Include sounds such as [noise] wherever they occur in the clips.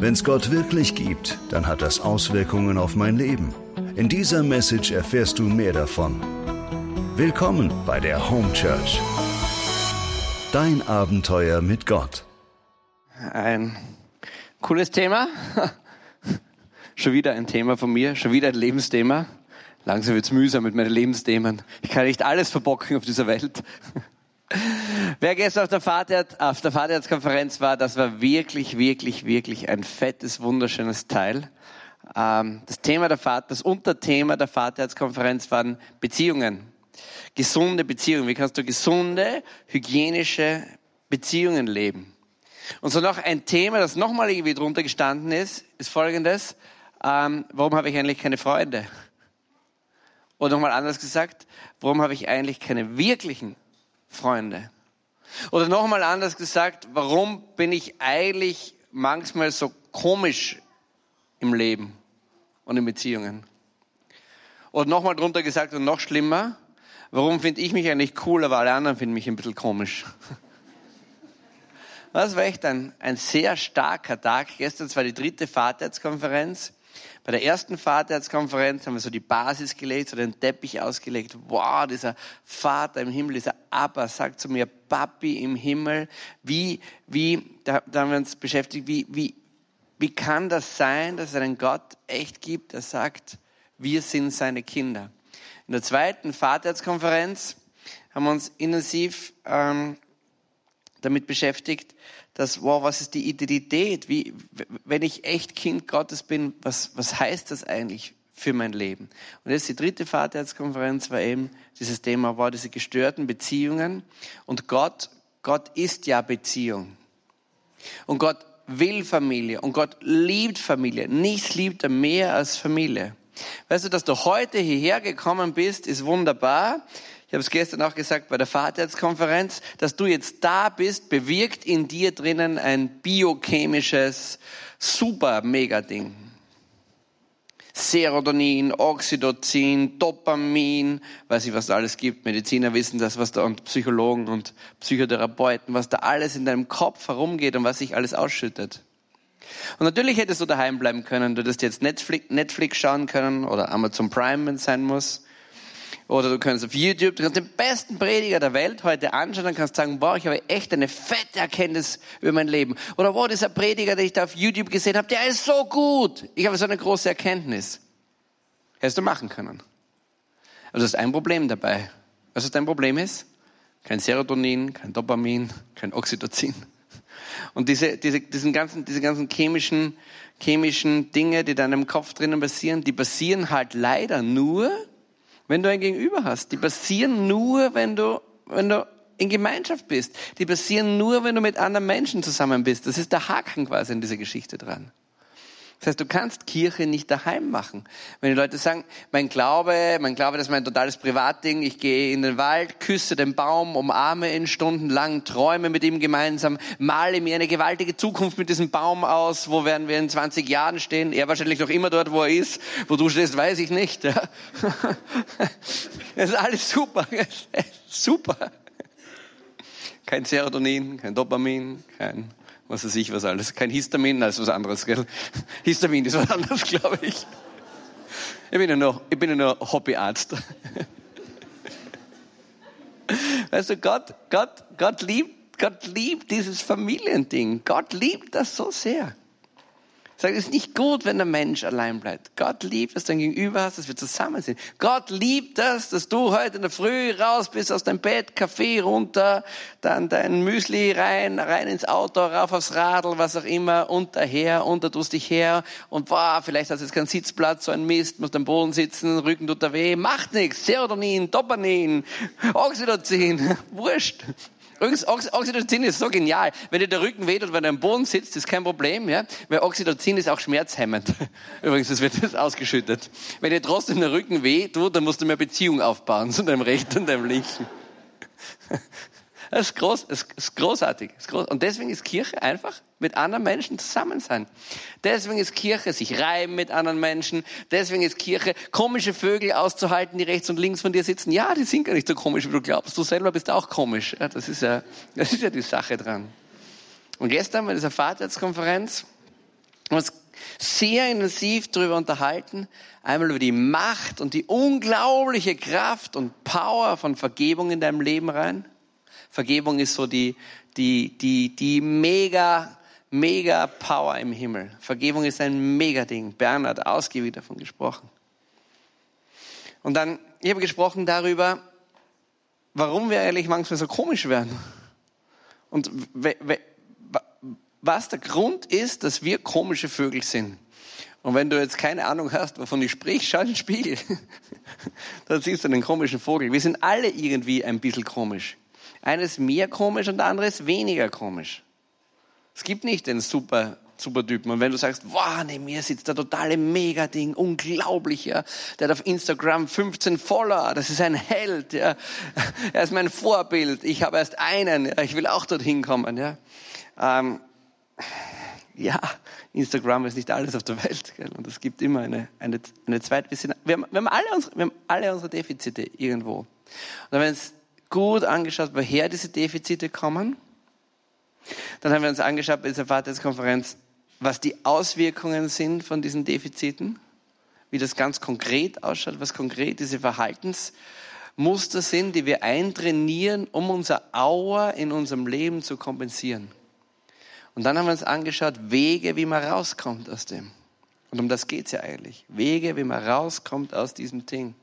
Wenn es Gott wirklich gibt, dann hat das Auswirkungen auf mein Leben. In dieser Message erfährst du mehr davon. Willkommen bei der Home Church. Dein Abenteuer mit Gott. Ein cooles Thema. [laughs] Schon wieder ein Thema von mir, schon wieder ein Lebensthema. Langsam wird's mühsam mit meinen Lebensthemen. Ich kann nicht alles verbocken auf dieser Welt. Wer gestern auf der, Vater, auf der Vaterherzkonferenz war, das war wirklich, wirklich, wirklich ein fettes, wunderschönes Teil. Ähm, das Thema der Vater, das Unterthema der Vaterherzkonferenz waren Beziehungen. Gesunde Beziehungen. Wie kannst du gesunde, hygienische Beziehungen leben? Und so noch ein Thema, das nochmal irgendwie drunter gestanden ist, ist folgendes. Ähm, warum habe ich eigentlich keine Freunde? Oder nochmal anders gesagt, warum habe ich eigentlich keine wirklichen Freunde? Oder nochmal anders gesagt, warum bin ich eigentlich manchmal so komisch im Leben und in Beziehungen? Oder nochmal drunter gesagt und noch schlimmer, warum finde ich mich eigentlich cool, aber alle anderen finden mich ein bisschen komisch? [laughs] Das war echt ein, ein sehr starker Tag. Gestern war die dritte Vaterherzkonferenz. Bei der ersten Vaterherzkonferenz haben wir so die Basis gelegt, so den Teppich ausgelegt. Wow, dieser Vater im Himmel, dieser Abba sagt zu mir, Papi im Himmel. Wie, wie, da, da haben wir uns beschäftigt, wie, wie, wie kann das sein, dass es einen Gott echt gibt, der sagt, wir sind seine Kinder. In der zweiten Vaterherzkonferenz haben wir uns intensiv ähm, damit beschäftigt, dass, wow, was ist die Identität? Wie, wenn ich echt Kind Gottes bin, was, was heißt das eigentlich für mein Leben? Und jetzt die dritte Vaterherzkonferenz war eben dieses Thema, war diese gestörten Beziehungen. Und Gott, Gott ist ja Beziehung. Und Gott will Familie. Und Gott liebt Familie. Nichts liebt er mehr als Familie. Weißt du, dass du heute hierher gekommen bist, ist wunderbar. Ich habe es gestern auch gesagt bei der Vaterherzkonferenz, dass du jetzt da bist, bewirkt in dir drinnen ein biochemisches, super Mega-Ding. Serotonin, Oxytocin, Dopamin, weiß ich, was da alles gibt. Mediziner wissen das, was da, und Psychologen und Psychotherapeuten, was da alles in deinem Kopf herumgeht und was sich alles ausschüttet. Und natürlich hättest du daheim bleiben können, du hättest jetzt Netflix, Netflix schauen können oder Amazon Prime, wenn es sein muss. Oder du kannst auf YouTube, du kannst den besten Prediger der Welt heute anschauen und kannst sagen, wow, ich habe echt eine fette Erkenntnis über mein Leben. Oder wow, dieser Prediger, den ich da auf YouTube gesehen habe, der ist so gut. Ich habe so eine große Erkenntnis. Hättest du machen können. Aber du hast ein Problem dabei. Was dein Problem ist? Kein Serotonin, kein Dopamin, kein Oxytocin. Und diese, diese, diesen ganzen, diese ganzen chemischen, chemischen Dinge, die da in deinem Kopf drinnen passieren, die passieren halt leider nur, wenn du ein Gegenüber hast. Die passieren nur, wenn du, wenn du in Gemeinschaft bist. Die passieren nur, wenn du mit anderen Menschen zusammen bist. Das ist der Haken quasi in dieser Geschichte dran. Das heißt, du kannst Kirche nicht daheim machen. Wenn die Leute sagen, mein Glaube, mein Glaube, das ist mein totales Privatding, ich gehe in den Wald, küsse den Baum, umarme ihn stundenlang, träume mit ihm gemeinsam, male mir eine gewaltige Zukunft mit diesem Baum aus, wo werden wir in 20 Jahren stehen? Er wahrscheinlich noch immer dort, wo er ist. Wo du stehst, weiß ich nicht. Ja. [laughs] Das ist alles super. [laughs] Super. Kein Serotonin, kein Dopamin, kein was weiß ich, was alles. Kein Histamin, das ist was anderes, gell? [laughs] Histamin ist was anderes, glaube ich. Ich bin ja nur, ich bin ja nur Hobbyarzt. Weißt [laughs] du, Gott, Gott, Gott liebt, Gott liebt dieses Familiending. Gott liebt das so sehr. Sag, es ist nicht gut, wenn der Mensch allein bleibt. Gott liebt, dass du ein Gegenüber hast, dass wir zusammen sind. Gott liebt das, dass du heute in der Früh raus bist aus deinem Bett, Kaffee runter, dann dein Müsli rein, rein ins Auto, rauf aufs Radl, was auch immer, und daher, und da tust dich her, und boah, vielleicht hast du jetzt keinen Sitzplatz, so ein Mist, musst am Boden sitzen, Rücken tut da weh, macht nichts, Serotonin, Dopamin, Oxytocin, [laughs] wurscht. Übrigens, Oxytocin ist so genial. Wenn dir der Rücken weht und wenn du am Boden sitzt, ist kein Problem, ja? Weil Oxytocin ist auch schmerzhemmend. [laughs] Übrigens, das wird das ausgeschüttet. Wenn dir trotzdem der Rücken weh tut, dann musst du mehr Beziehung aufbauen zu deinem Rechten und deinem Linken. [laughs] Das ist, groß, das ist großartig. Das ist groß. Und deswegen ist Kirche einfach mit anderen Menschen zusammen sein. Deswegen ist Kirche sich reiben mit anderen Menschen. Deswegen ist Kirche komische Vögel auszuhalten, die rechts und links von dir sitzen. Ja, die sind gar nicht so komisch, wie du glaubst. Du selber bist auch komisch. Ja, das ist ja, das ist ja die Sache dran. Und gestern bei dieser Vaterherzkonferenz Wir haben uns sehr intensiv darüber unterhalten, einmal über die Macht und die unglaubliche Kraft und Power von Vergebung in deinem Leben rein. Vergebung ist so die, die, die, die mega, mega Power im Himmel. Vergebung ist ein mega Ding. Bernhard ausgiebig davon gesprochen. Und dann, ich habe gesprochen darüber, warum wir eigentlich manchmal so komisch werden. Und was der Grund ist, dass wir komische Vögel sind. Und wenn du jetzt keine Ahnung hast, wovon ich sprich, schau in den Spiegel. [laughs] da siehst du einen komischen Vogel. Wir sind alle irgendwie ein bisschen komisch. Eines mehr komisch und der andere ist weniger komisch. Es gibt nicht den super, super Typen. Und wenn du sagst, wow, neben mir sitzt der totale Megading, unglaublich, ja. Der hat auf Instagram 15 Follower, das ist ein Held, ja. Er ist mein Vorbild. Ich habe erst einen, ja. Ich will auch dorthin kommen, ja. Ähm, ja, Instagram ist nicht alles auf der Welt. Gell? Und es gibt immer eine, eine, eine zweite. Wir, haben, wir, haben alle unsere, wir haben alle unsere Defizite irgendwo. Und wir uns gut angeschaut, woher diese Defizite kommen. Dann haben wir uns angeschaut bei dieser Vaterskonferenz, was die Auswirkungen sind von diesen Defiziten, wie das ganz konkret ausschaut, was konkret diese Verhaltensmuster sind, die wir eintrainieren, um unser Auer in unserem Leben zu kompensieren. Und dann haben wir uns angeschaut, Wege, wie man rauskommt aus dem. Und um das geht es ja eigentlich. Wege, wie man rauskommt aus diesem Ding.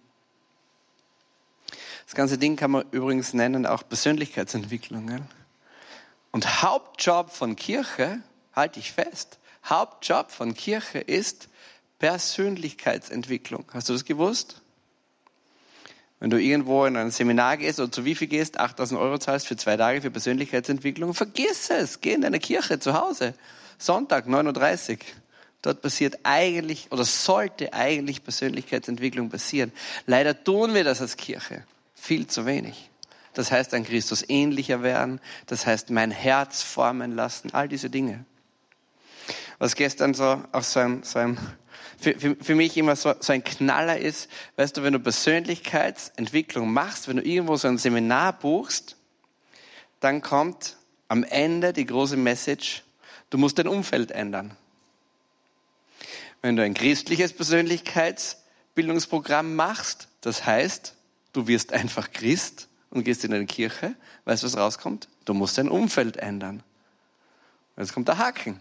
Das ganze Ding kann man übrigens nennen auch Persönlichkeitsentwicklung. Gell? Und Hauptjob von Kirche, halte ich fest, Hauptjob von Kirche ist Persönlichkeitsentwicklung. Hast du das gewusst? Wenn du irgendwo in ein Seminar gehst oder zu viel gehst, 8000 Euro zahlst für zwei Tage für Persönlichkeitsentwicklung, vergiss es. Geh in deine Kirche zu Hause. Sonntag, 9.30 Uhr. Dort passiert eigentlich oder sollte eigentlich Persönlichkeitsentwicklung passieren. Leider tun wir das als Kirche viel zu wenig. Das heißt, an Christus ähnlicher werden. Das heißt, mein Herz formen lassen. All diese Dinge. Was gestern so auch so ein, so ein für, für, für mich immer so, so ein Knaller ist, weißt du, wenn du Persönlichkeitsentwicklung machst, wenn du irgendwo so ein Seminar buchst, dann kommt am Ende die große Message, du musst dein Umfeld ändern. Wenn du ein christliches Persönlichkeitsbildungsprogramm machst, das heißt, du wirst einfach Christ und gehst in eine Kirche, weißt du, was rauskommt? Du musst dein Umfeld ändern. Jetzt kommt der Haken.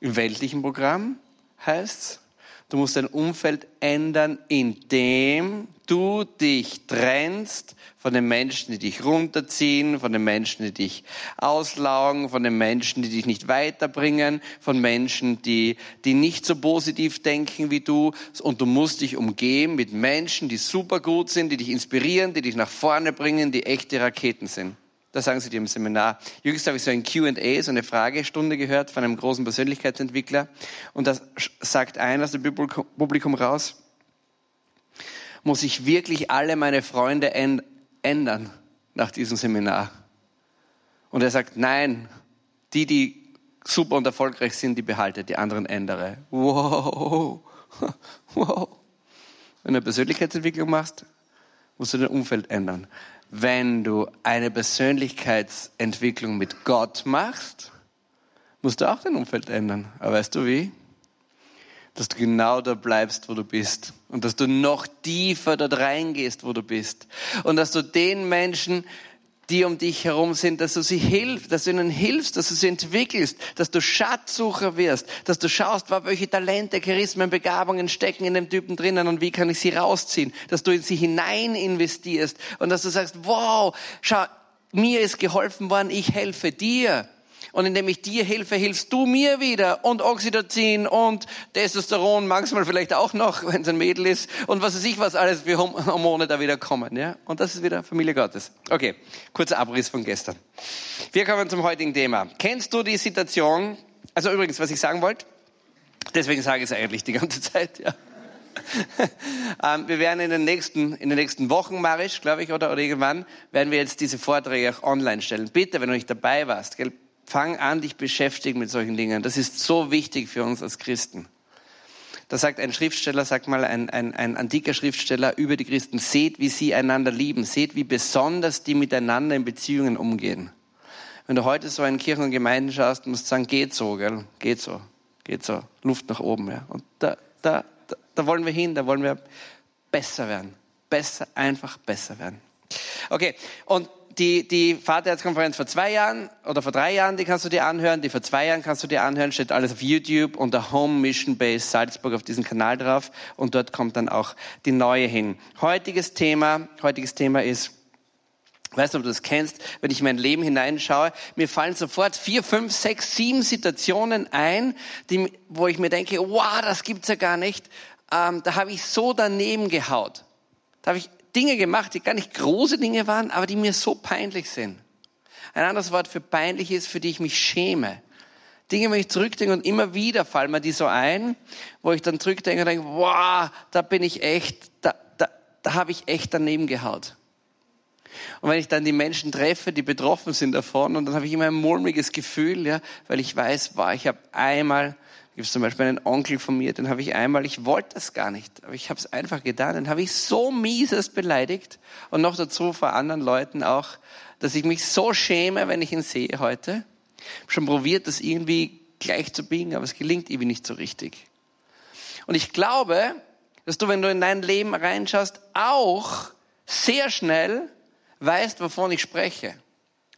Im weltlichen Programm heißt du musst dein Umfeld ändern, indem du dich trennst von den Menschen, die dich runterziehen, von den Menschen, die dich auslaugen, von den Menschen, die dich nicht weiterbringen, von Menschen, die, die nicht so positiv denken wie du. Und du musst dich umgeben mit Menschen, die super gut sind, die dich inspirieren, die dich nach vorne bringen, die echte Raketen sind. Das sagen sie dir im Seminar. Jüngst habe ich so ein Q&A, so eine Fragestunde gehört von einem großen Persönlichkeitsentwickler. Und das sagt einer aus dem Publikum raus, muss ich wirklich alle meine Freunde ändern nach diesem Seminar? Und er sagt, nein, die, die super und erfolgreich sind, die behalte, die anderen ändere. Wow, [laughs] wow. Wenn du eine Persönlichkeitsentwicklung machst, musst du dein Umfeld ändern wenn du eine Persönlichkeitsentwicklung mit Gott machst, musst du auch dein Umfeld ändern. Aber weißt du wie? Dass du genau da bleibst, wo du bist. Und dass du noch tiefer dort reingehst, wo du bist. Und dass du den Menschen die um dich herum sind, dass du sie hilfst, dass du ihnen hilfst, dass du sie entwickelst, dass du Schatzsucher wirst, dass du schaust, welche Talente, Charismen, Begabungen stecken in dem Typen drinnen und wie kann ich sie rausziehen, dass du in sie hinein investierst und dass du sagst, wow, schau, mir ist geholfen worden, ich helfe dir. Und indem ich dir helfe, hilfst du mir wieder. Und Oxytocin und Testosteron, manchmal vielleicht auch noch, [laughs] wenn es ein Mädel ist. Und was weiß ich, was alles für Hormone da wieder kommen. Ja? Und das ist wieder Familie Gottes. Okay, kurzer Abriss von gestern. Wir kommen zum heutigen Thema. Kennst du die Situation, also übrigens, was ich sagen wollte, deswegen sage ich es eigentlich die ganze [laughs] Zeit, ja. [laughs] ähm, wir werden in den nächsten, in den nächsten Wochen, Marisch, glaube ich, oder, oder irgendwann, werden wir jetzt diese Vorträge auch online stellen. Bitte, wenn du nicht dabei warst, gell, Fang an, dich beschäftigen mit solchen Dingen. Das ist so wichtig für uns als Christen. Da sagt ein Schriftsteller, sagt mal ein, ein, ein antiker Schriftsteller über die Christen, seht, wie sie einander lieben, seht, wie besonders die miteinander in Beziehungen umgehen. Wenn du heute so in Kirchen und Gemeinden schaust, musst du sagen, geht so, gell? geht so. geht so Luft nach oben. Ja. Und da, da, da, da wollen wir hin, da wollen wir besser werden. Besser, einfach besser werden. Okay, und die, die Vaterherzkonferenz vor zwei Jahren oder vor drei Jahren, die kannst du dir anhören. Die vor zwei Jahren kannst du dir anhören. Steht alles auf YouTube unter Home Mission Base Salzburg auf diesem Kanal drauf. Und dort kommt dann auch die neue hin. Heutiges Thema, heutiges Thema ist, Weißt du, ob du das kennst, wenn ich in mein Leben hineinschaue, mir fallen sofort vier, fünf, sechs, sieben Situationen ein, die, wo ich mir denke, wow, das gibt's ja gar nicht. Ähm, da habe ich so daneben gehaut. Da habe ich Dinge gemacht, die gar nicht große Dinge waren, aber die mir so peinlich sind. Ein anderes Wort für peinlich ist, für die ich mich schäme. Dinge, wenn ich zurückdenke und immer wieder fallen mir die so ein, wo ich dann zurückdenke und denke, wow, da bin ich echt, da, da, da habe ich echt daneben gehaut. Und wenn ich dann die Menschen treffe, die betroffen sind davon, und dann habe ich immer ein mulmiges Gefühl, ja, weil ich weiß, wow, ich habe einmal gibt es zum Beispiel einen Onkel von mir, den habe ich einmal, ich wollte das gar nicht, aber ich habe es einfach getan, den habe ich so mieses beleidigt und noch dazu vor anderen Leuten auch, dass ich mich so schäme, wenn ich ihn sehe heute. Schon probiert, das irgendwie gleich zu biegen, aber es gelingt irgendwie nicht so richtig. Und ich glaube, dass du, wenn du in dein Leben reinschaust, auch sehr schnell weißt, wovon ich spreche.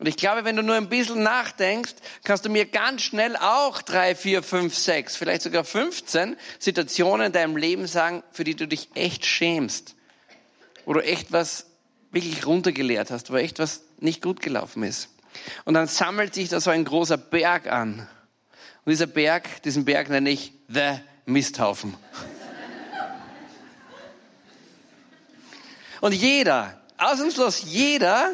Und ich glaube, wenn du nur ein bisschen nachdenkst, kannst du mir ganz schnell auch drei, vier, fünf, sechs, vielleicht sogar 15 Situationen in deinem Leben sagen, für die du dich echt schämst. Wo du echt was wirklich runtergeleert hast, wo echt was nicht gut gelaufen ist. Und dann sammelt sich da so ein großer Berg an. Und dieser Berg, diesen Berg nenne ich The Misthaufen. Und jeder, ausnahmslos jeder,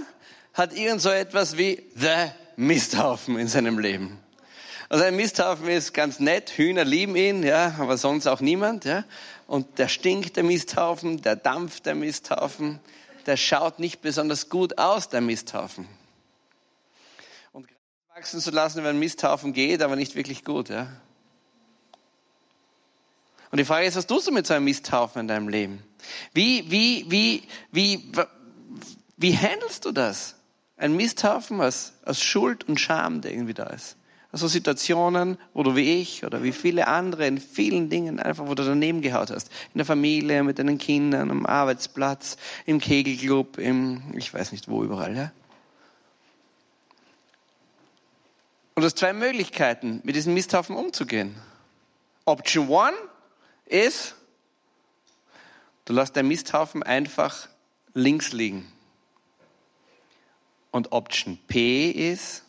hat irgend so etwas wie The Misthaufen in seinem Leben. Also ein Misthaufen ist ganz nett, Hühner lieben ihn, ja, aber sonst auch niemand, ja. Und der stinkt, der Misthaufen, der dampft, der Misthaufen, der schaut nicht besonders gut aus, der Misthaufen. Und wachsen zu lassen, wenn ein Misthaufen geht, aber nicht wirklich gut, ja. Und die Frage ist, was tust du mit so einem Misthaufen in deinem Leben? Wie, wie, wie, wie, wie handelst du das? Ein Misthaufen aus, aus Schuld und Scham, der irgendwie da ist. Also Situationen, wo du wie ich oder wie viele andere in vielen Dingen einfach, wo du daneben gehaut hast. In der Familie, mit deinen Kindern, am Arbeitsplatz, im Kegelclub, im, ich weiß nicht wo überall, ja. Und du hast zwei Möglichkeiten, mit diesem Misthaufen umzugehen. Option one ist, du lässt deinen Misthaufen einfach links liegen. Und Option P ist,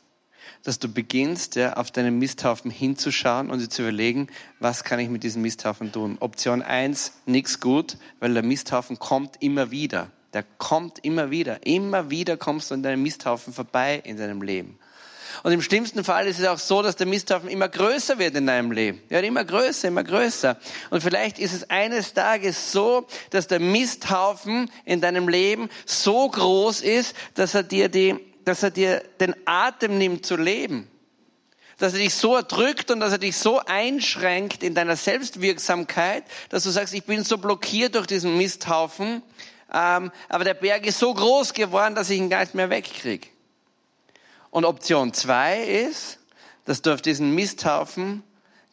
dass du beginnst, ja, auf deinen Misthaufen hinzuschauen und dir zu überlegen, was kann ich mit diesem Misthaufen tun. Option 1, nichts gut, weil der Misthaufen kommt immer wieder. Der kommt immer wieder. Immer wieder kommst du an deinem Misthaufen vorbei in deinem Leben. Und im schlimmsten Fall ist es auch so, dass der Misthaufen immer größer wird in deinem Leben. Ja, immer größer, immer größer. Und vielleicht ist es eines Tages so, dass der Misthaufen in deinem Leben so groß ist, dass er dir die, dass er dir den Atem nimmt zu leben. Dass er dich so erdrückt und dass er dich so einschränkt in deiner Selbstwirksamkeit, dass du sagst, ich bin so blockiert durch diesen Misthaufen, ähm, aber der Berg ist so groß geworden, dass ich ihn gar nicht mehr wegkriege. Und Option zwei ist, dass du auf diesen Misthaufen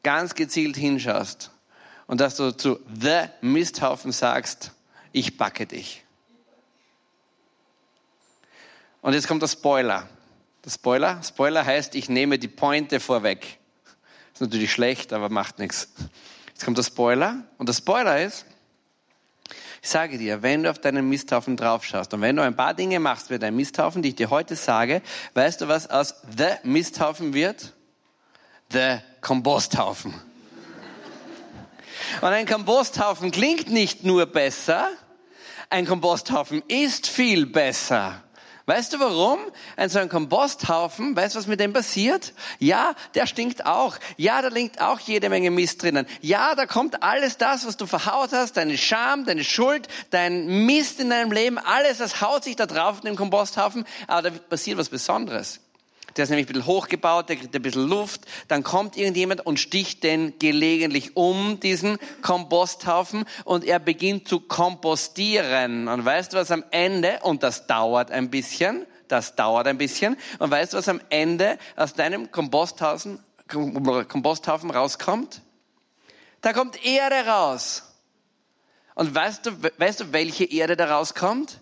ganz gezielt hinschaust und dass du zu The Misthaufen sagst, ich backe dich. Und jetzt kommt der Spoiler. Der Spoiler, Spoiler heißt, ich nehme die Pointe vorweg. ist natürlich schlecht, aber macht nichts. Jetzt kommt der Spoiler. Und der Spoiler ist, ich sage dir, wenn du auf deinen Misthaufen draufschaust und wenn du ein paar Dinge machst für deinen Misthaufen, die ich dir heute sage, weißt du, was aus The Misthaufen wird? The Komposthaufen. Und ein Komposthaufen klingt nicht nur besser, ein Komposthaufen ist viel besser. Weißt du warum? Ein so ein Komposthaufen, weißt du, was mit dem passiert? Ja, der stinkt auch. Ja, da liegt auch jede Menge Mist drinnen. Ja, da kommt alles das, was du verhaut hast, deine Scham, deine Schuld, dein Mist in deinem Leben, alles, das haut sich da drauf in den Komposthaufen, aber da passiert was Besonderes. Der ist nämlich ein bisschen hochgebaut, der kriegt ein bisschen Luft. Dann kommt irgendjemand und sticht den gelegentlich um, diesen Komposthaufen, und er beginnt zu kompostieren. Und weißt du, was am Ende, und das dauert ein bisschen, das dauert ein bisschen, und weißt du, was am Ende aus deinem Komposthaufen Komposthaufen rauskommt? Da kommt Erde raus. Und weißt du, weißt du, welche Erde da rauskommt?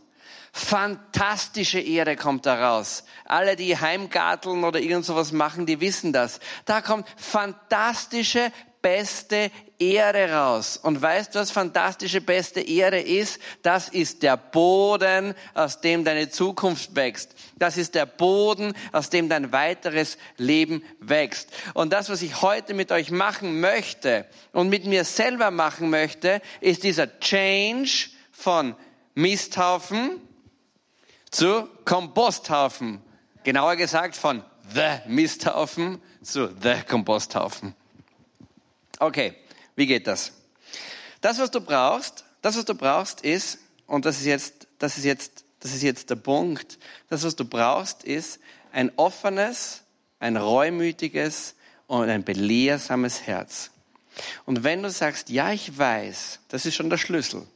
Fantastische Erde kommt da raus. Alle, die Heimgarteln oder irgend sowas machen, die wissen das. Da kommt fantastische, beste Erde raus. Und weißt du, was fantastische, beste Erde ist? Das ist der Boden, aus dem deine Zukunft wächst. Das ist der Boden, aus dem dein weiteres Leben wächst. Und das, was ich heute mit euch machen möchte und mit mir selber machen möchte, ist dieser Change von Misthaufen, zu Komposthaufen. Genauer gesagt von The Misthaufen zu The Komposthaufen. Okay, wie geht das? Das, was du brauchst, das, was du brauchst, ist, und das ist jetzt, das ist jetzt, das ist jetzt der Punkt, das, was du brauchst, ist ein offenes, ein reumütiges und ein belehrsames Herz. Und wenn du sagst, ja, ich weiß, das ist schon der Schlüssel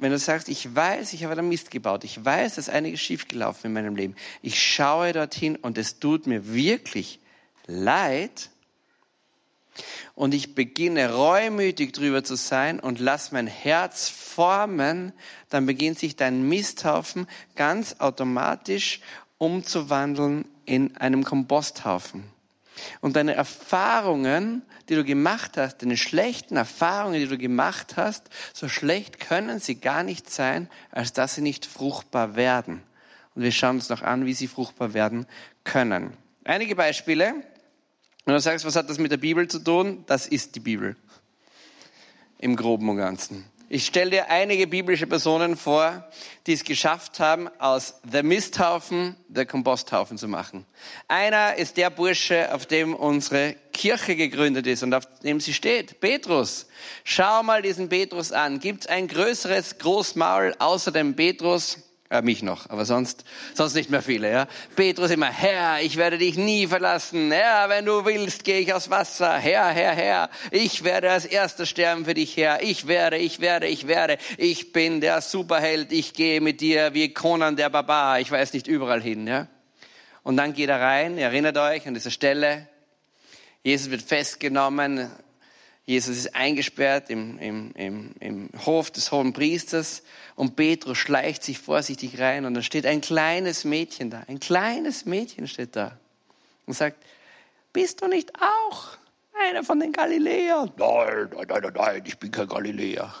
wenn du sagst, ich weiß, ich habe da Mist gebaut, ich weiß, dass einiges schiefgelaufen in meinem Leben, ich schaue dorthin und es tut mir wirklich leid und ich beginne reumütig drüber zu sein und lass mein Herz formen, dann beginnt sich dein Misthaufen ganz automatisch umzuwandeln in einem Komposthaufen. Und deine Erfahrungen, die du gemacht hast, deine schlechten Erfahrungen, die du gemacht hast, so schlecht können sie gar nicht sein, als dass sie nicht fruchtbar werden. Und wir schauen uns noch an, wie sie fruchtbar werden können. Einige Beispiele. Und du sagst, was hat das mit der Bibel zu tun? Das ist die Bibel. Im Groben und Ganzen. Ich stelle dir einige biblische Personen vor, die es geschafft haben, aus The Misthaufen der Komposthaufen zu machen. Einer ist der Bursche, auf dem unsere Kirche gegründet ist und auf dem sie steht. Petrus. Schau mal diesen Petrus an. Gibt es ein größeres Großmaul außer dem Petrus? Äh, mich noch, aber sonst, sonst nicht mehr viele, ja. Petrus immer, Herr, ich werde dich nie verlassen. Herr, wenn du willst, gehe ich aus Wasser. Herr, Herr, Herr, ich werde als erster sterben für dich, Herr. Ich werde, ich werde, ich werde. Ich bin der Superheld. Ich gehe mit dir wie Conan der Barbar. Ich weiß nicht überall hin, ja. Und dann geht er rein, erinnert euch an dieser Stelle. Jesus wird festgenommen, Jesus ist eingesperrt im, im, im, im Hof des hohen Priesters und Petrus schleicht sich vorsichtig rein und da steht ein kleines Mädchen da. Ein kleines Mädchen steht da und sagt, bist du nicht auch einer von den Galiläern? Nein, nein, nein, nein, ich bin kein Galiläer.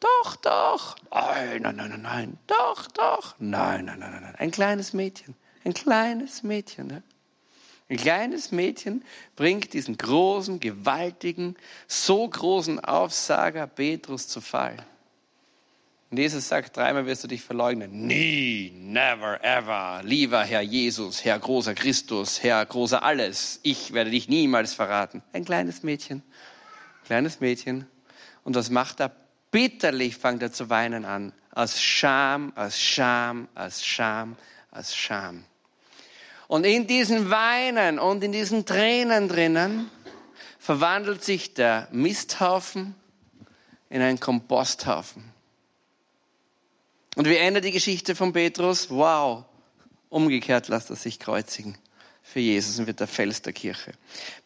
Doch, doch. Nein, nein, nein, nein. Doch, doch. Nein, nein, nein, nein. Ein kleines Mädchen. Ein kleines Mädchen. Ja? Ein kleines Mädchen bringt diesen großen, gewaltigen, so großen Aufsager Petrus zu Fall. Und Jesus sagt, dreimal wirst du dich verleugnen. Nie, never, ever. Lieber Herr Jesus, Herr großer Christus, Herr großer alles. Ich werde dich niemals verraten. Ein kleines Mädchen, kleines Mädchen. Und was macht er? Bitterlich fängt er zu weinen an. Aus Scham, aus Scham, aus Scham, aus Scham. Und in diesen Weinen und in diesen Tränen drinnen verwandelt sich der Misthaufen in einen Komposthaufen. Und wie endet die Geschichte von Petrus? Wow, umgekehrt lässt er sich kreuzigen für Jesus und wird der Fels der Kirche.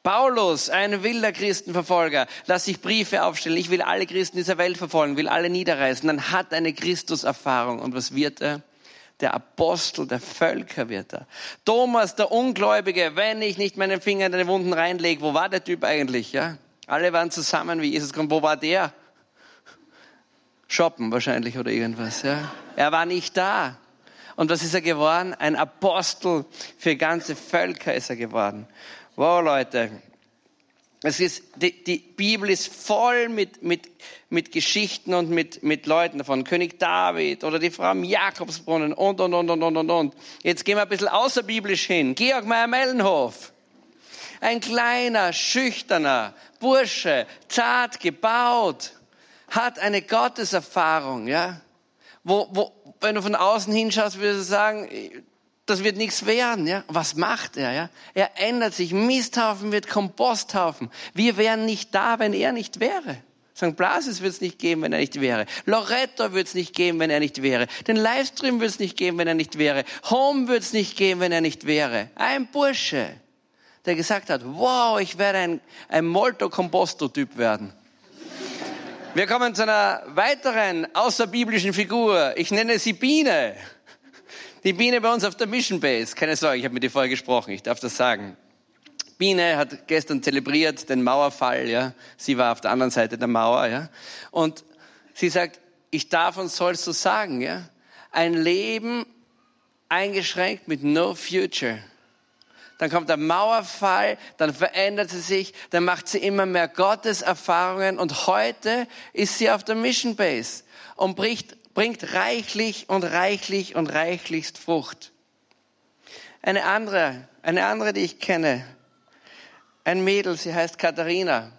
Paulus, ein wilder Christenverfolger, lässt sich Briefe aufstellen. Ich will alle Christen dieser Welt verfolgen, will alle niederreißen. Dann hat eine Christuserfahrung. Und was wird er? der Apostel der Völker wird er. Thomas, der Ungläubige, wenn ich nicht meinen Finger in deine Wunden reinlege, wo war der Typ eigentlich? Ja? Alle waren zusammen, wie Jesus kommt. Wo war der? Shoppen wahrscheinlich oder irgendwas. Ja? Er war nicht da. Und was ist er geworden? Ein Apostel für ganze Völker ist er geworden. Wow, Leute, es ist, die, die Bibel ist voll mit, mit, mit Geschichten und mit, mit Leuten davon. König David oder die Frau im Jakobsbrunnen und, und, und, und, und, und, und. Jetzt gehen wir ein bisschen außerbiblisch hin. Georg Meyer-Mellenhof. Ein kleiner, schüchterner Bursche, zart gebaut, hat eine Gotteserfahrung, ja. Wo, wo, wenn du von außen hinschaust, würdest du sagen, das wird nichts werden, ja. Was macht er, ja? Er ändert sich. Misthaufen wird Komposthaufen. Wir wären nicht da, wenn er nicht wäre. St. Blasis wird es nicht geben, wenn er nicht wäre. Loretto wird es nicht geben, wenn er nicht wäre. Den Livestream wird es nicht geben, wenn er nicht wäre. Home wird es nicht geben, wenn er nicht wäre. Ein Bursche. der gesagt hat, wow, ich werde ein, ein Molto-Composto-Typ werden. Wir kommen zu einer weiteren außerbiblischen Figur. Ich nenne sie Biene. Die Biene bei uns auf der Mission Base. Keine Sorge, ich habe mit ihr vorher gesprochen, ich darf das sagen. Biene hat gestern zelebriert den Mauerfall, ja. Sie war auf der anderen Seite der Mauer, ja. Und sie sagt, ich darf und soll so sagen, ja. Ein Leben eingeschränkt mit no future dann kommt der Mauerfall, dann verändert sie sich, dann macht sie immer mehr Gotteserfahrungen und heute ist sie auf der Mission Base und bringt, bringt reichlich und reichlich und reichlichst Frucht. Eine andere, eine andere, die ich kenne, ein Mädel, sie heißt Katharina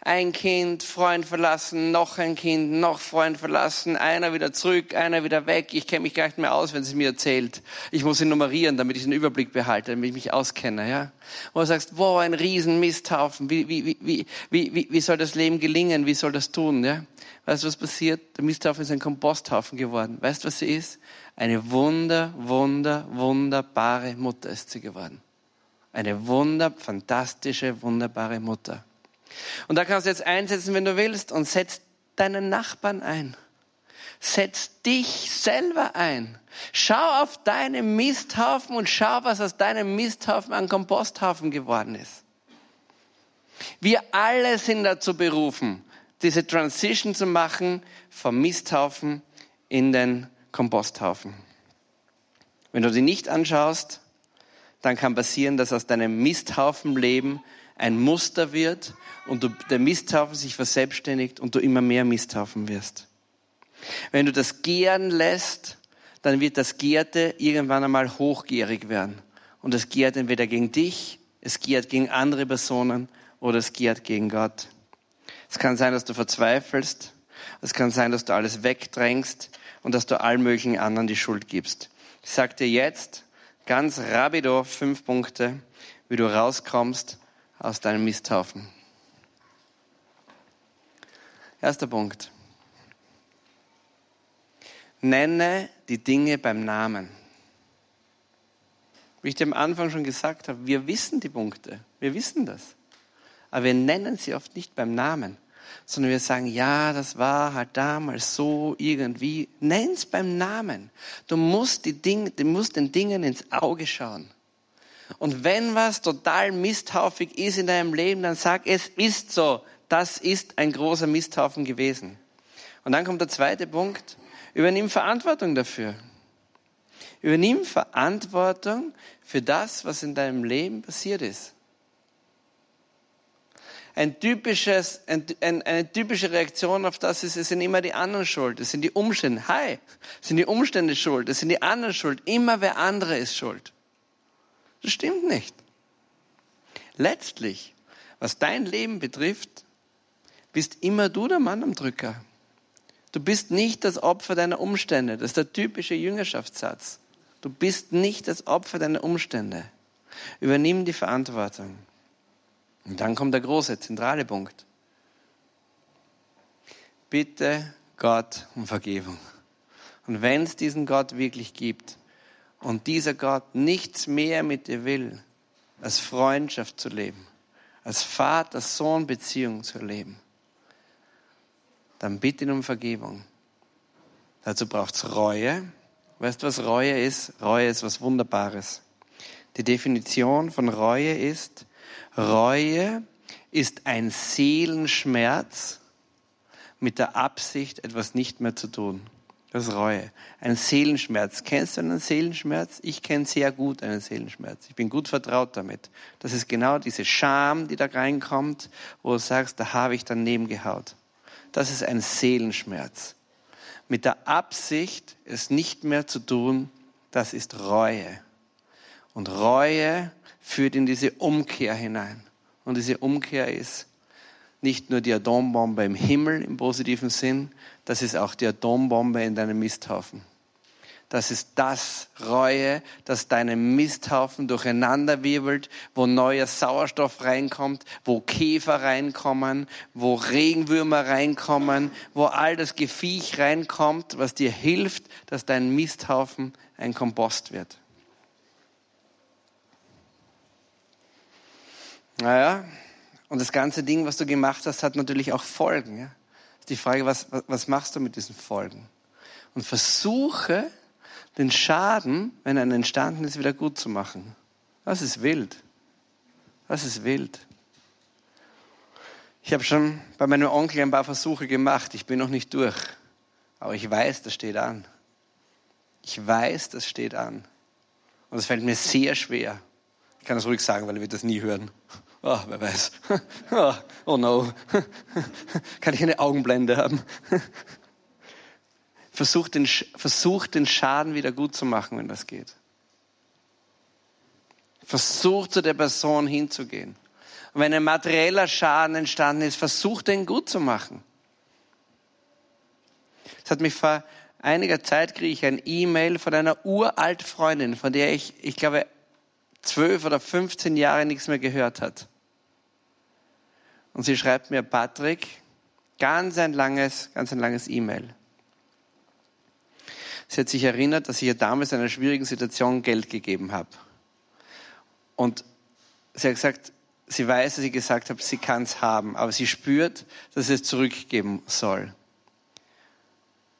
ein Kind, Freund verlassen, noch ein Kind, noch Freund verlassen, einer wieder zurück, einer wieder weg. Ich kenne mich gar nicht mehr aus, wenn sie mir erzählt. Ich muss sie nummerieren, damit ich den Überblick behalte, damit ich mich auskenne. Ja? Wo du sagst, wow, ein riesen Misthaufen. Wie, wie, wie, wie, wie, wie soll das Leben gelingen? Wie soll das tun? Ja? Weißt du, was passiert? Der Misthaufen ist ein Komposthaufen geworden. Weißt du, was sie ist? Eine wunder, wunder, wunderbare Mutter ist sie geworden. Eine wunder, fantastische, wunderbare Mutter. Und da kannst du jetzt einsetzen, wenn du willst, und setz deinen Nachbarn ein. Setz dich selber ein. Schau auf deinen Misthaufen und schau, was aus deinem Misthaufen ein Komposthaufen geworden ist. Wir alle sind dazu berufen, diese Transition zu machen vom Misthaufen in den Komposthaufen. Wenn du die nicht anschaust, dann kann passieren, dass aus deinem Misthaufenleben ein Muster wird und du, der Misthaufen sich verselbstständigt und du immer mehr Misthaufen wirst. Wenn du das gären lässt, dann wird das Gärte irgendwann einmal hochgierig werden. Und es gärt entweder gegen dich, es gärt gegen andere Personen oder es gärt gegen Gott. Es kann sein, dass du verzweifelst. Es kann sein, dass du alles wegdrängst und dass du allen möglichen anderen die Schuld gibst. Ich sag dir jetzt ganz rabido fünf Punkte, wie du rauskommst aus deinem Misthaufen. Erster Punkt. Nenne die Dinge beim Namen. Wie ich dir am Anfang schon gesagt habe, wir wissen die Punkte, wir wissen das. Aber wir nennen sie oft nicht beim Namen, sondern wir sagen, ja, das war halt damals so irgendwie. Nenn's beim Namen. Du musst, die Dinge, du musst den Dingen ins Auge schauen. Und wenn was total misthaufig ist in deinem Leben, dann sag, es ist so. Das ist ein großer Misthaufen gewesen. Und dann kommt der zweite Punkt. Übernimm Verantwortung dafür. Übernimm Verantwortung für das, was in deinem Leben passiert ist. Ein typisches, ein, eine typische Reaktion auf das ist, es sind immer die anderen schuld, es sind die Umstände. Hi, es sind die Umstände schuld, es sind die anderen schuld. Immer wer andere ist schuld. Das stimmt nicht. Letztlich, was dein Leben betrifft, bist immer du der Mann am Drücker. Du bist nicht das Opfer deiner Umstände. Das ist der typische Jüngerschaftssatz. Du bist nicht das Opfer deiner Umstände. Übernimm die Verantwortung. Und dann kommt der große, zentrale Punkt. Bitte Gott um Vergebung. Und wenn es diesen Gott wirklich gibt, und dieser Gott nichts mehr mit dir will, als Freundschaft zu leben, als Vater-Sohn-Beziehung zu leben, dann bitte ihn um Vergebung. Dazu braucht's Reue. Weißt du, was Reue ist? Reue ist was Wunderbares. Die Definition von Reue ist, Reue ist ein Seelenschmerz mit der Absicht, etwas nicht mehr zu tun. Das ist Reue. Ein Seelenschmerz. Kennst du einen Seelenschmerz? Ich kenne sehr gut einen Seelenschmerz. Ich bin gut vertraut damit. Das ist genau diese Scham, die da reinkommt, wo du sagst, da habe ich daneben gehaut. Das ist ein Seelenschmerz. Mit der Absicht, es nicht mehr zu tun, das ist Reue. Und Reue führt in diese Umkehr hinein. Und diese Umkehr ist, nicht nur die Atombombe im Himmel im positiven Sinn, das ist auch die Atombombe in deinem Misthaufen. Das ist das Reue, das deinen Misthaufen durcheinander wirbelt, wo neuer Sauerstoff reinkommt, wo Käfer reinkommen, wo Regenwürmer reinkommen, wo all das Gefiech reinkommt, was dir hilft, dass dein Misthaufen ein Kompost wird. Naja, und das ganze Ding, was du gemacht hast, hat natürlich auch Folgen. Ja? Die Frage, was, was machst du mit diesen Folgen? Und versuche, den Schaden, wenn er entstanden ist, wieder gut zu machen. Das ist wild. Das ist wild. Ich habe schon bei meinem Onkel ein paar Versuche gemacht. Ich bin noch nicht durch. Aber ich weiß, das steht an. Ich weiß, das steht an. Und es fällt mir sehr schwer. Ich kann das ruhig sagen, weil er wird das nie hören. Oh, wer weiß. Oh no. Kann ich eine Augenblende haben? Versuch den, versuch den Schaden wieder gut zu machen, wenn das geht. Versuch zu der Person hinzugehen. Und wenn ein materieller Schaden entstanden ist, versuch den gut zu machen. Es hat mich vor einiger Zeit kriege ich ein E-Mail von einer uralt Freundin, von der ich, ich glaube, zwölf oder 15 Jahre nichts mehr gehört hat. Und sie schreibt mir, Patrick, ganz ein langes, ganz ein langes E-Mail. Sie hat sich erinnert, dass ich ihr damals in einer schwierigen Situation Geld gegeben habe. Und sie hat gesagt, sie weiß, dass ich gesagt habe, sie kann es haben, aber sie spürt, dass sie es zurückgeben soll.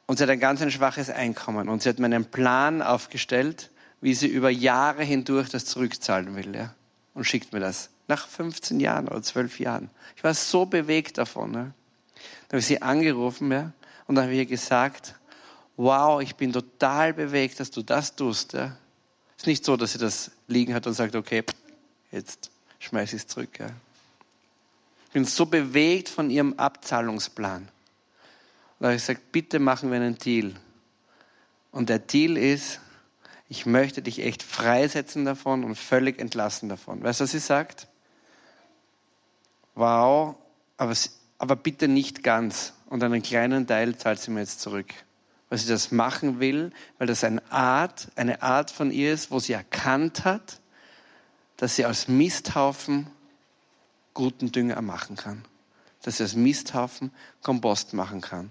Und sie hat ein ganz ein schwaches Einkommen und sie hat mir einen Plan aufgestellt, wie sie über Jahre hindurch das zurückzahlen will. Ja? Und schickt mir das. Nach 15 Jahren oder 12 Jahren. Ich war so bewegt davon. Ja? Dann habe ich sie angerufen ja? und dann habe ihr gesagt, wow, ich bin total bewegt, dass du das tust. Ja? ist nicht so, dass sie das liegen hat und sagt, okay, jetzt schmeiße ich es zurück. Ja. Ich bin so bewegt von ihrem Abzahlungsplan. Und da habe ich gesagt, bitte machen wir einen Deal. Und der Deal ist, ich möchte dich echt freisetzen davon und völlig entlassen davon. Weißt du, was sie sagt? Wow, aber, aber bitte nicht ganz. Und einen kleinen Teil zahlt sie mir jetzt zurück. Weil sie das machen will, weil das eine Art, eine Art von ihr ist, wo sie erkannt hat, dass sie aus Misthaufen guten Dünger machen kann. Dass sie aus Misthaufen Kompost machen kann.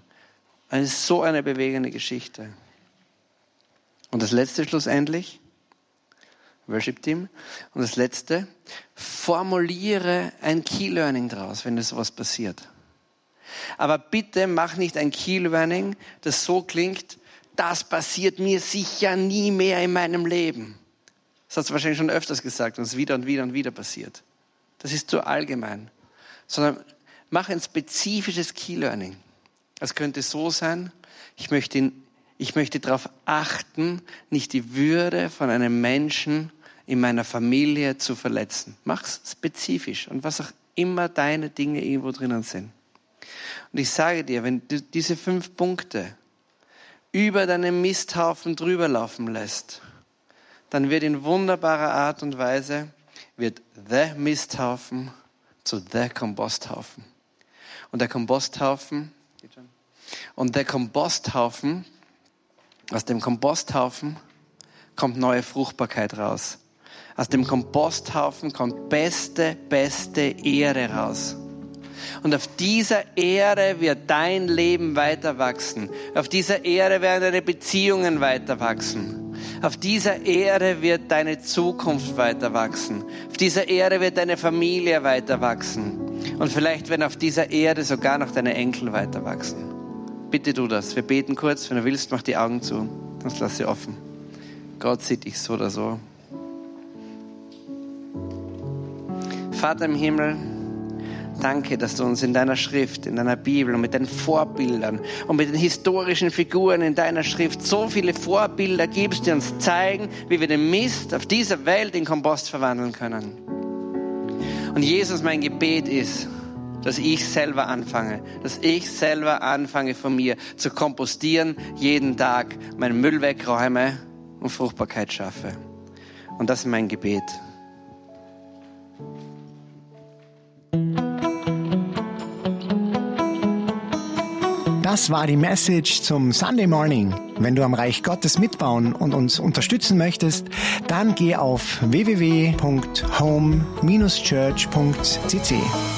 Es ist so eine bewegende Geschichte. Und das letzte schlussendlich, Worship Team. Und das letzte, formuliere ein Key Learning draus, wenn das sowas passiert. Aber bitte mach nicht ein Key Learning, das so klingt, das passiert mir sicher nie mehr in meinem Leben. Das hast du wahrscheinlich schon öfters gesagt und es wieder und wieder und wieder passiert. Das ist zu allgemein. Sondern mach ein spezifisches Key Learning. Es könnte so sein, ich möchte, ich möchte darauf achten, nicht die Würde von einem Menschen in meiner Familie zu verletzen. Mach's spezifisch und was auch immer deine Dinge irgendwo drinnen sind. Und ich sage dir, wenn du diese fünf Punkte über deinen Misthaufen drüber laufen lässt, dann wird in wunderbarer Art und Weise wird the Misthaufen zu the Komposthaufen. Und der Komposthaufen, und der Komposthaufen, aus dem Komposthaufen kommt neue Fruchtbarkeit raus. Aus dem Komposthaufen kommt beste, beste Ehre raus. Und auf dieser Ehre wird dein Leben weiter wachsen. Auf dieser Ehre werden deine Beziehungen weiter wachsen. Auf dieser Ehre wird deine Zukunft weiter wachsen. Auf dieser Ehre wird deine Familie weiter wachsen. Und vielleicht werden auf dieser Erde sogar noch deine Enkel weiter wachsen. Bitte tu das. Wir beten kurz. Wenn du willst, mach die Augen zu. Sonst lass sie offen. Gott sieht dich so oder so. Vater im Himmel, Danke, dass du uns in deiner Schrift, in deiner Bibel und mit den Vorbildern und mit den historischen Figuren in deiner Schrift so viele Vorbilder gibst, die uns zeigen, wie wir den Mist auf dieser Welt in Kompost verwandeln können. Und Jesus, mein Gebet ist, dass ich selber anfange, dass ich selber anfange von mir zu kompostieren, jeden Tag meinen Müll wegräume und Fruchtbarkeit schaffe. Und das ist mein Gebet. Das war die Message zum Sunday Morning. Wenn du am Reich Gottes mitbauen und uns unterstützen möchtest, dann geh auf www.home-church.cc.